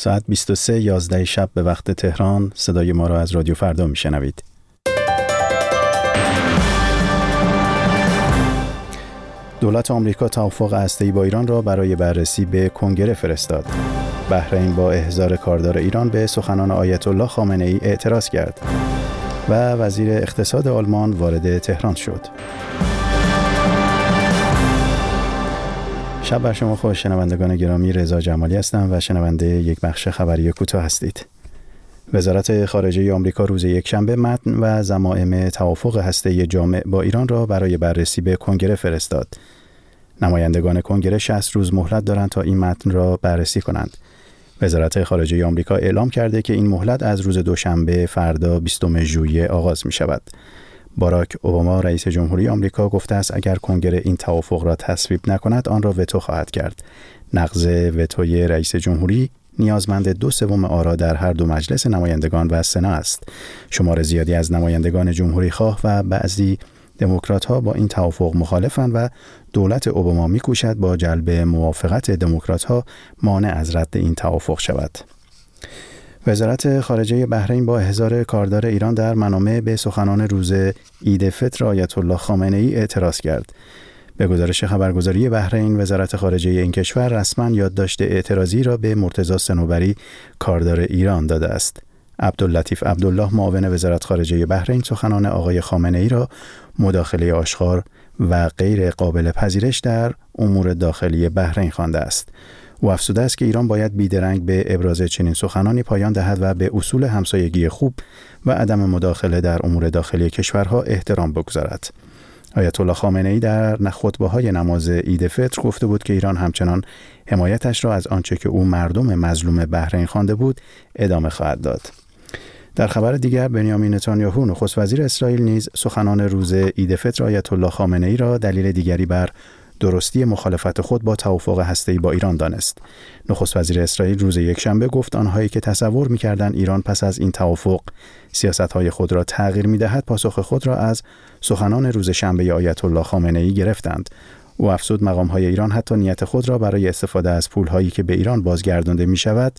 ساعت 23 11 شب به وقت تهران صدای ما را از رادیو فردا میشنوید. دولت آمریکا توافق هسته‌ای با ایران را برای بررسی به کنگره فرستاد. بحرین با احضار کاردار ایران به سخنان آیت الله خامنه ای اعتراض کرد و وزیر اقتصاد آلمان وارد تهران شد. شب بر شما خوش شنوندگان گرامی رضا جمالی هستم و شنونده یک بخش خبری کوتاه هستید. وزارت خارجه آمریکا روز یکشنبه متن و زمائم توافق هسته جامع با ایران را برای بررسی به کنگره فرستاد. نمایندگان کنگره 60 روز مهلت دارند تا این متن را بررسی کنند. وزارت خارجه آمریکا اعلام کرده که این مهلت از روز دوشنبه فردا 20 ژوئیه آغاز می شود. باراک اوباما رئیس جمهوری آمریکا گفته است اگر کنگره این توافق را تصویب نکند آن را وتو خواهد کرد. نقض وتوی رئیس جمهوری نیازمند دو سوم آرا در هر دو مجلس نمایندگان و سنا است. شمار زیادی از نمایندگان جمهوری خواه و بعضی دموکرات ها با این توافق مخالفند و دولت اوباما میکوشد با جلب موافقت دموکرات ها مانع از رد این توافق شود. وزارت خارجه بحرین با احضار کاردار ایران در منامه به سخنان روز عید فطر آیت الله خامنه ای اعتراض کرد. به گزارش خبرگزاری بحرین وزارت خارجه این کشور رسما یادداشت اعتراضی را به مرتضی سنوبری کاردار ایران داده است. عبداللطیف عبدالله معاون وزارت خارجه بحرین سخنان آقای خامنه ای را مداخله آشکار و غیر قابل پذیرش در امور داخلی بحرین خوانده است. او افزوده است که ایران باید بیدرنگ به ابراز چنین سخنانی پایان دهد و به اصول همسایگی خوب و عدم مداخله در امور داخلی کشورها احترام بگذارد. آیت الله خامنه ای در خطبه های نماز عید فطر گفته بود که ایران همچنان حمایتش را از آنچه که او مردم مظلوم بحرین خوانده بود ادامه خواهد داد. در خبر دیگر بنیامین نتانیاهو نخست وزیر اسرائیل نیز سخنان روز عید فطر آیت الله خامنه ای را دلیل دیگری بر درستی مخالفت خود با توافق هسته‌ای با ایران دانست. نخست وزیر اسرائیل روز یکشنبه گفت آنهایی که تصور می‌کردند ایران پس از این توافق سیاست‌های خود را تغییر می‌دهد پاسخ خود را از سخنان روز شنبه آیت الله خامنه ای گرفتند. او افزود مقام های ایران حتی نیت خود را برای استفاده از پول هایی که به ایران بازگردانده می شود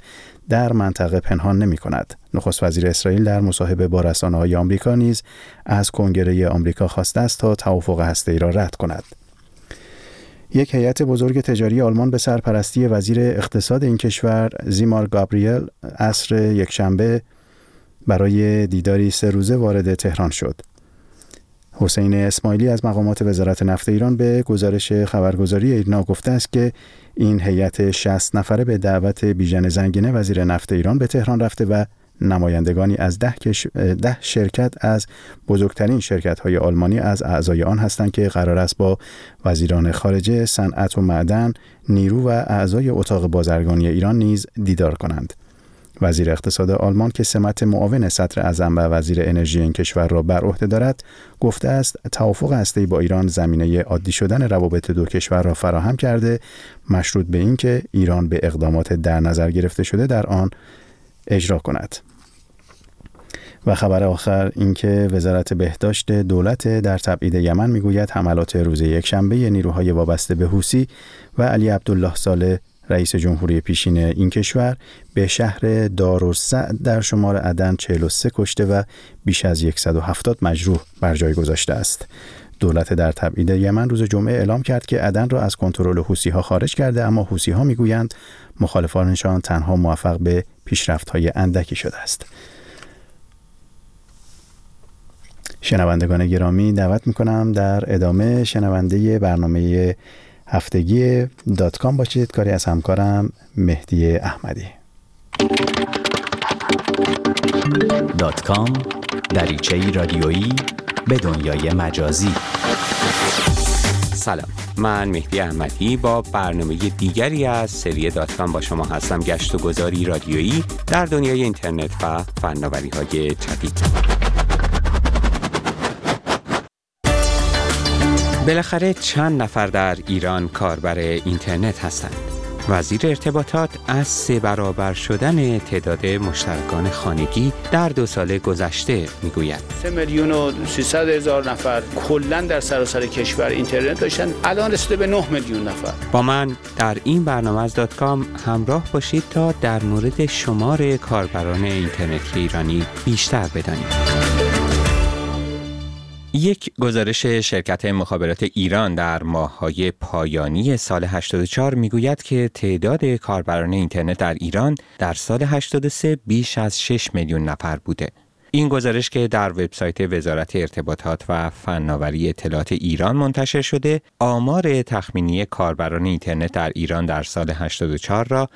در منطقه پنهان نمی کند. نخست وزیر اسرائیل در مصاحبه با رسانه های آمریکا نیز از کنگره آمریکا خواسته است تا توافق هسته ای را رد کند. یک هیئت بزرگ تجاری آلمان به سرپرستی وزیر اقتصاد این کشور زیمار گابریل عصر یکشنبه برای دیداری سه روزه وارد تهران شد. حسین اسماعیلی از مقامات وزارت نفت ایران به گزارش خبرگزاری ایرنا گفته است که این هیئت 60 نفره به دعوت بیژن زنگینه وزیر نفت ایران به تهران رفته و نمایندگانی از ده, ده شرکت از بزرگترین شرکت های آلمانی از اعضای آن هستند که قرار است با وزیران خارجه، صنعت و معدن، نیرو و اعضای اتاق بازرگانی ایران نیز دیدار کنند. وزیر اقتصاد آلمان که سمت معاون سطر اعظم و وزیر انرژی این کشور را بر عهده دارد گفته است توافق هسته‌ای با ایران زمینه عادی شدن روابط دو کشور را فراهم کرده مشروط به اینکه ایران به اقدامات در نظر گرفته شده در آن اجرا کند و خبر آخر اینکه وزارت بهداشت دولت در تبعید یمن می‌گوید حملات روز یکشنبه نیروهای وابسته به حوسی و علی عبدالله ساله رئیس جمهوری پیشین این کشور به شهر دارالسعد در شمار عدن 43 کشته و بیش از 170 مجروح بر جای گذاشته است. دولت در تبعید یمن روز جمعه اعلام کرد که عدن را از کنترل حوسی ها خارج کرده اما حوسی ها می‌گویند مخالفانشان تنها موفق به پیشرفت های اندکی شده است. شنوندگان گرامی دعوت می‌کنم در ادامه شنونده برنامه هفتگی دات کام باشید. کاری از همکارم مهدی احمدی. دات کام دریچه رادیویی به دنیای مجازی. سلام من مهدی احمدی با برنامه دیگری از سری دات کام با شما هستم گشت و گذاری رادیویی در دنیای اینترنت و فناوری های جدید. بالاخره چند نفر در ایران کاربر اینترنت هستند. وزیر ارتباطات از سه برابر شدن تعداد مشترکان خانگی در دو سال گذشته می‌گوید. 3 میلیون و 300 هزار نفر کلا در سراسر کشور اینترنت داشتن. الان رسیده به 9 میلیون نفر. با من در این برنامه از دات کام همراه باشید تا در مورد شمار کاربران اینترنتی ایرانی بیشتر بدانیم. یک گزارش شرکت مخابرات ایران در ماههای پایانی سال 84 می‌گوید که تعداد کاربران اینترنت در ایران در سال 83 بیش از 6 میلیون نفر بوده. این گزارش که در وبسایت وزارت ارتباطات و فناوری اطلاعات ایران منتشر شده، آمار تخمینی کاربران اینترنت در ایران در سال 84 را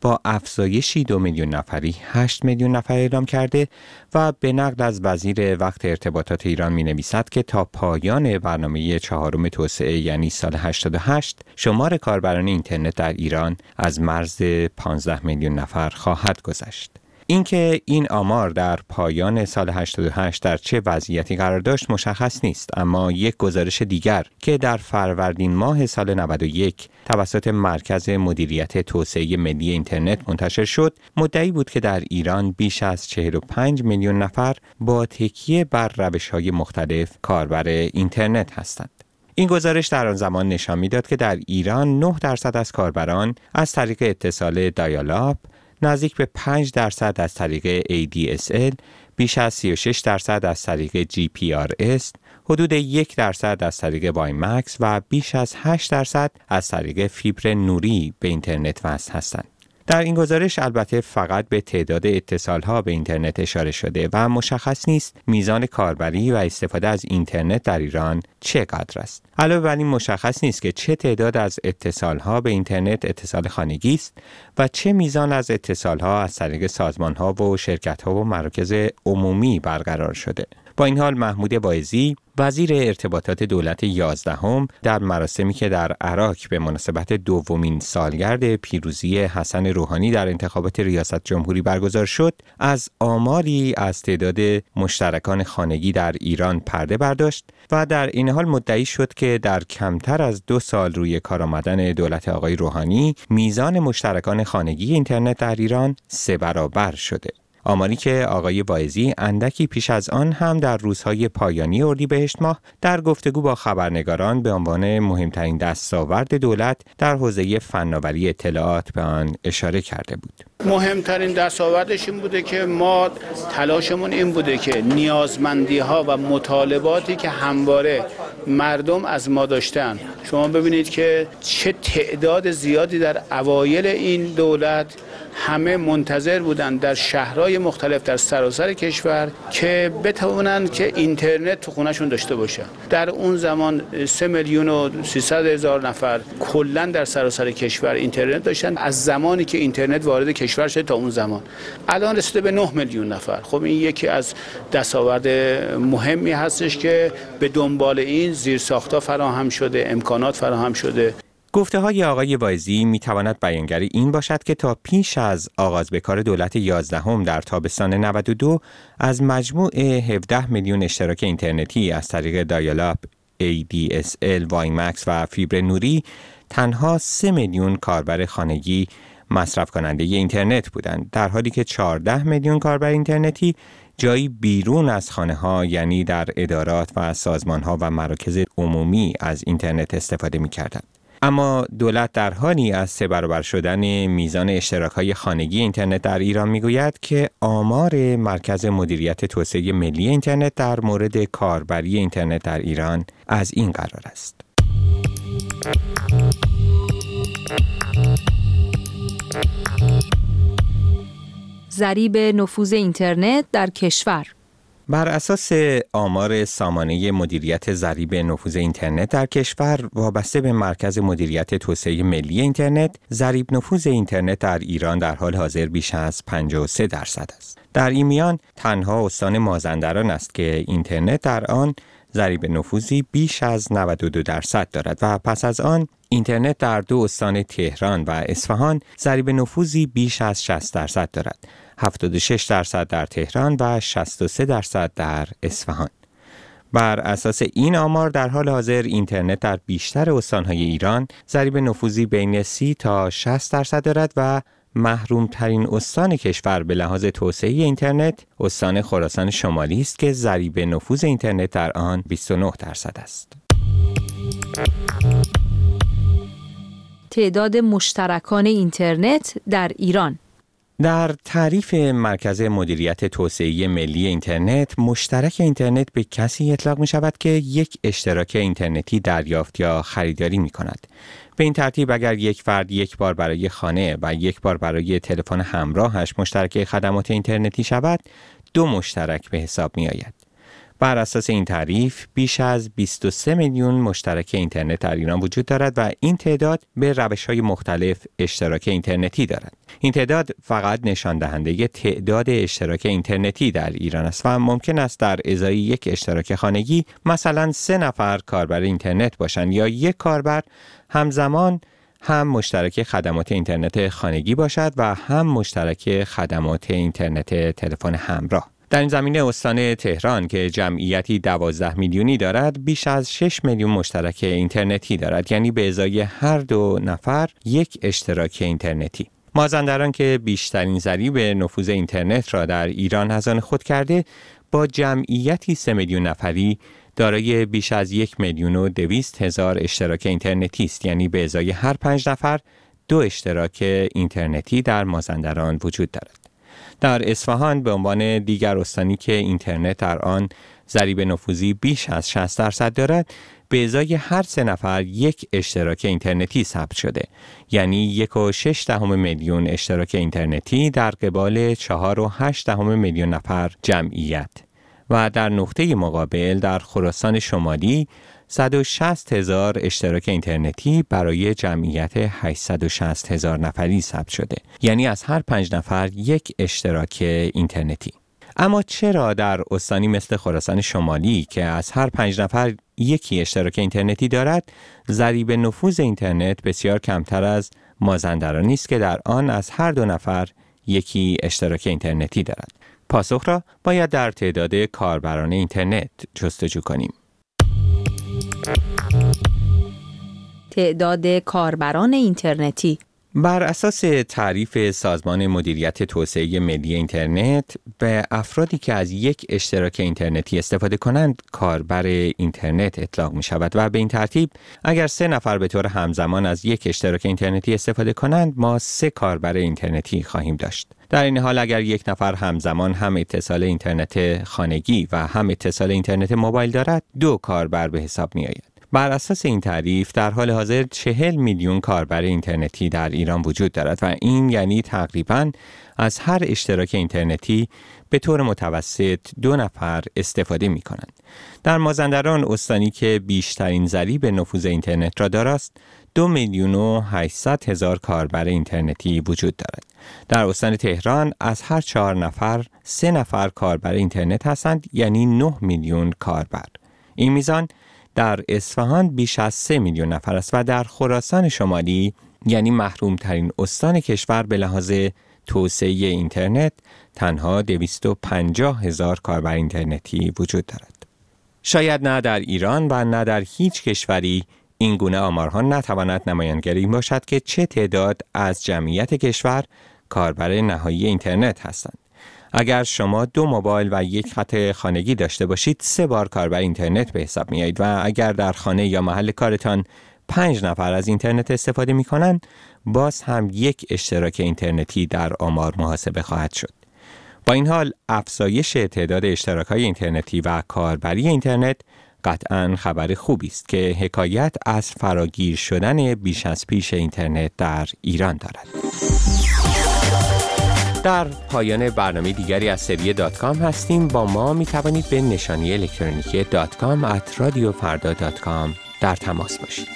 با افزایشی دو میلیون نفری 8 میلیون نفر اعلام کرده و به نقل از وزیر وقت ارتباطات ایران می نویسد که تا پایان برنامه چهارم توسعه یعنی سال 88 شمار کاربران اینترنت در ایران از مرز 15 میلیون نفر خواهد گذشت. اینکه این آمار در پایان سال 88 در چه وضعیتی قرار داشت مشخص نیست اما یک گزارش دیگر که در فروردین ماه سال 91 توسط مرکز مدیریت توسعه ملی اینترنت منتشر شد مدعی بود که در ایران بیش از 45 میلیون نفر با تکیه بر روش های مختلف کاربر اینترنت هستند. این گزارش در آن زمان نشان می‌داد که در ایران 9 درصد از کاربران از طریق اتصال dial-up نزدیک به 5 درصد از طریق ADSL، بیش از 36 درصد از طریق GPRS، حدود یک درصد از طریق WiMAX و بیش از 8 درصد از طریق فیبر نوری به اینترنت وصل هستند. در این گزارش البته فقط به تعداد اتصال ها به اینترنت اشاره شده و مشخص نیست میزان کاربری و استفاده از اینترنت در ایران چقدر است. علاوه بر این مشخص نیست که چه تعداد از اتصال ها به اینترنت اتصال خانگی است و چه میزان از اتصال ها از طریق سازمان ها و شرکت ها و مراکز عمومی برقرار شده. با این حال محمود واعظی وزیر ارتباطات دولت یازدهم در مراسمی که در عراق به مناسبت دومین سالگرد پیروزی حسن روحانی در انتخابات ریاست جمهوری برگزار شد از آماری از تعداد مشترکان خانگی در ایران پرده برداشت و در این حال مدعی شد که در کمتر از دو سال روی کار آمدن دولت آقای روحانی میزان مشترکان خانگی اینترنت در ایران سه برابر شده. آماری که آقای واعظی اندکی پیش از آن هم در روزهای پایانی اردیبهشت ماه در گفتگو با خبرنگاران به عنوان مهمترین دستاورد دولت در حوزه فناوری اطلاعات به آن اشاره کرده بود. مهمترین دستاوردش این بوده که ما تلاشمون این بوده که نیازمندی ها و مطالباتی که همواره مردم از ما داشتن شما ببینید که چه تعداد زیادی در اوایل این دولت همه منتظر بودن در شهرهای مختلف در سراسر کشور که بتوانند که اینترنت تو خونهشون داشته باشن. در اون زمان 3 میلیون و 300 هزار نفر کلا در سراسر کشور اینترنت داشتن از زمانی که اینترنت وارد کشور شد تا اون زمان. الان رسیده به 9 میلیون نفر. خب این یکی از دستاورد مهمی هستش که به دنبال این زیرساختها فراهم شده امکانات فراهم شده. گفته های آقای وایزی می تواند بیانگر این باشد که تا پیش از آغاز به کار دولت 11 در تابستان 92 از مجموع 17 میلیون اشتراک اینترنتی از طریق دایالاپ، ADSL، وایمکس و فیبر نوری تنها 3 میلیون کاربر خانگی مصرف کننده اینترنت بودند در حالی که 14 میلیون کاربر اینترنتی جایی بیرون از خانه ها یعنی در ادارات و سازمان ها و مراکز عمومی از اینترنت استفاده می کردند. اما دولت در حالی از سه برابر شدن میزان اشتراک های خانگی اینترنت در ایران می‌گوید که آمار مرکز مدیریت توسعه ملی اینترنت در مورد کاربری اینترنت در ایران از این قرار است. ضریب نفوذ اینترنت در کشور بر اساس آمار سامانه مدیریت ضریب نفوذ اینترنت در کشور وابسته به مرکز مدیریت توسعه ملی اینترنت ضریب نفوذ اینترنت در ایران در حال حاضر بیش از 53 درصد است. در این میان تنها استان مازندران است که اینترنت در آن ضریب نفوذی بیش از 92 درصد دارد و پس از آن اینترنت در دو استان تهران و اصفهان ضریب نفوذی بیش از 60 درصد دارد. 76 درصد در تهران و 63 درصد در اصفهان بر اساس این آمار در حال حاضر اینترنت در بیشتر استانهای ایران ضریب نفوذی بین 30 تا 60 درصد دارد و محروم ترین استان کشور به لحاظ توسعه اینترنت استان خراسان شمالی است که ضریب نفوذ اینترنت در آن 29 درصد است. تعداد مشترکان اینترنت در ایران در تعریف مرکز مدیریت توسعه ملی اینترنت مشترک اینترنت به کسی اطلاق می شود که یک اشتراک اینترنتی دریافت یا خریداری می کند. به این ترتیب اگر یک فرد یک بار برای خانه و یک بار برای تلفن همراهش مشترک خدمات اینترنتی شود، دو مشترک به حساب می آید. بر اساس این تعریف بیش از 23 میلیون مشترک اینترنت در ایران وجود دارد و این تعداد به روش های مختلف اشتراک اینترنتی دارد. این تعداد فقط نشان دهنده تعداد اشتراک اینترنتی در ایران است و ممکن است در ازای یک اشتراک خانگی مثلا سه نفر کاربر اینترنت باشند یا یک کاربر همزمان هم مشترک خدمات اینترنت خانگی باشد و هم مشترک خدمات اینترنت تلفن همراه. در این زمینه استان تهران که جمعیتی 12 میلیونی دارد بیش از 6 میلیون مشترک اینترنتی دارد. یعنی به ازای هر دو نفر یک اشتراک اینترنتی. مازندران که بیشترین ضریب نفوذ اینترنت را در ایران از آن خود کرده با جمعیتی 3 میلیون نفری دارای بیش از یک میلیون و دویست هزار اشتراک اینترنتی است. یعنی به ازای هر پنج نفر دو اشتراک اینترنتی در مازندران وجود دارد. در اصفهان به عنوان دیگر استانی که اینترنت در آن ضریب نفوذی بیش از 60 درصد دارد به ازای هر سه نفر یک اشتراک اینترنتی ثبت شده. یعنی یک و شش دهم میلیون اشتراک اینترنتی در قبال چهار و هشت دهم میلیون نفر جمعیت. و در نقطه مقابل در خراسان شمالی 160 هزار اشتراک اینترنتی برای جمعیت 860 هزار نفری ثبت شده. یعنی از هر پنج نفر یک اشتراک اینترنتی. اما چرا در استانی مثل خراسان شمالی که از هر پنج نفر یکی اشتراک اینترنتی دارد ضریب نفوذ اینترنت بسیار کمتر از مازندرانی است که در آن از هر دو نفر یکی اشتراک اینترنتی دارد. پاسخ را باید در تعداد کاربران اینترنت جستجو کنیم. تعداد کاربران اینترنتی. بر اساس تعریف سازمان مدیریت توسعه ملی اینترنت به افرادی که از یک اشتراک اینترنتی استفاده کنند کاربر اینترنت اطلاق می شود و به این ترتیب اگر سه نفر به طور همزمان از یک اشتراک اینترنتی استفاده کنند ما سه کاربر اینترنتی خواهیم داشت. در این حال اگر یک نفر همزمان هم اتصال اینترنت خانگی و هم اتصال اینترنت موبایل دارد دو کاربر به حساب می آید بر اساس این تعریف در حال حاضر چهل میلیون کاربر اینترنتی در ایران وجود دارد و این یعنی تقریبا از هر اشتراک اینترنتی به طور متوسط دو نفر استفاده می کنند. در مازندران استانی که بیشترین ضریب نفوذ اینترنت را دارد دو میلیون و 800 هزار کاربر اینترنتی وجود دارد. در استان تهران از هر چهار نفر سه نفر کاربر اینترنت هستند یعنی 9 میلیون کاربر. این میزان در اصفهان بیش از 3 میلیون نفر است و در خراسان شمالی یعنی محروم ترین استان کشور به لحاظ توسعه اینترنت تنها 250 هزار کاربر اینترنتی وجود دارد. شاید نه در ایران و نه در هیچ کشوری این گونه آمارها نتواند نمایانگری باشد که چه تعداد از جمعیت کشور کاربر نهایی اینترنت هستند. اگر شما دو موبایل و یک خط خانگی داشته باشید سه بار کاربر اینترنت به حساب میایید و اگر در خانه یا محل کارتان پنج نفر از اینترنت استفاده می کنند باز هم یک اشتراک اینترنتی در آمار محاسبه خواهد شد. با این حال افزایش تعداد اشتراک های اینترنتی و کاربری اینترنت قطعا خبر خوبی است که حکایت از فراگیر شدن بیش از پیش اینترنت در ایران دارد. در پایان برنامه دیگری از سری دات کام هستیم با ما می توانید به نشانی الکترونیکی dotcom at radiofarda dot com در تماس باشید.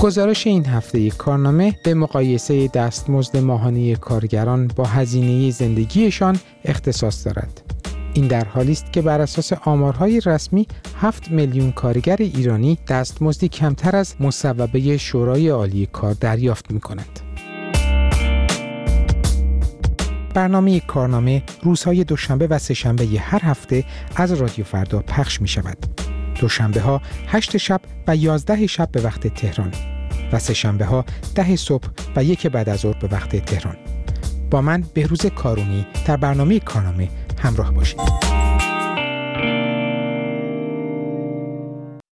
گزارش این هفته کارنامه به مقایسه دستمزد ماهانه کارگران با هزینه زندگیشان اختصاص دارد. این در حالی است که بر اساس آمارهای رسمی 7 میلیون کارگر ایرانی دستمزدی کمتر از مصوبه شورای عالی کار دریافت می کند. برنامه کارنامه روزهای دوشنبه و سهشنبه هر هفته از رادیو فردا پخش می شود. دوشنبه ها 8 شب و 11 شب به وقت تهران و سهشنبه ها ده صبح و یک بعد از ظهر به وقت تهران. با من بهروز کارونی در برنامه کارنامه همراه باشید.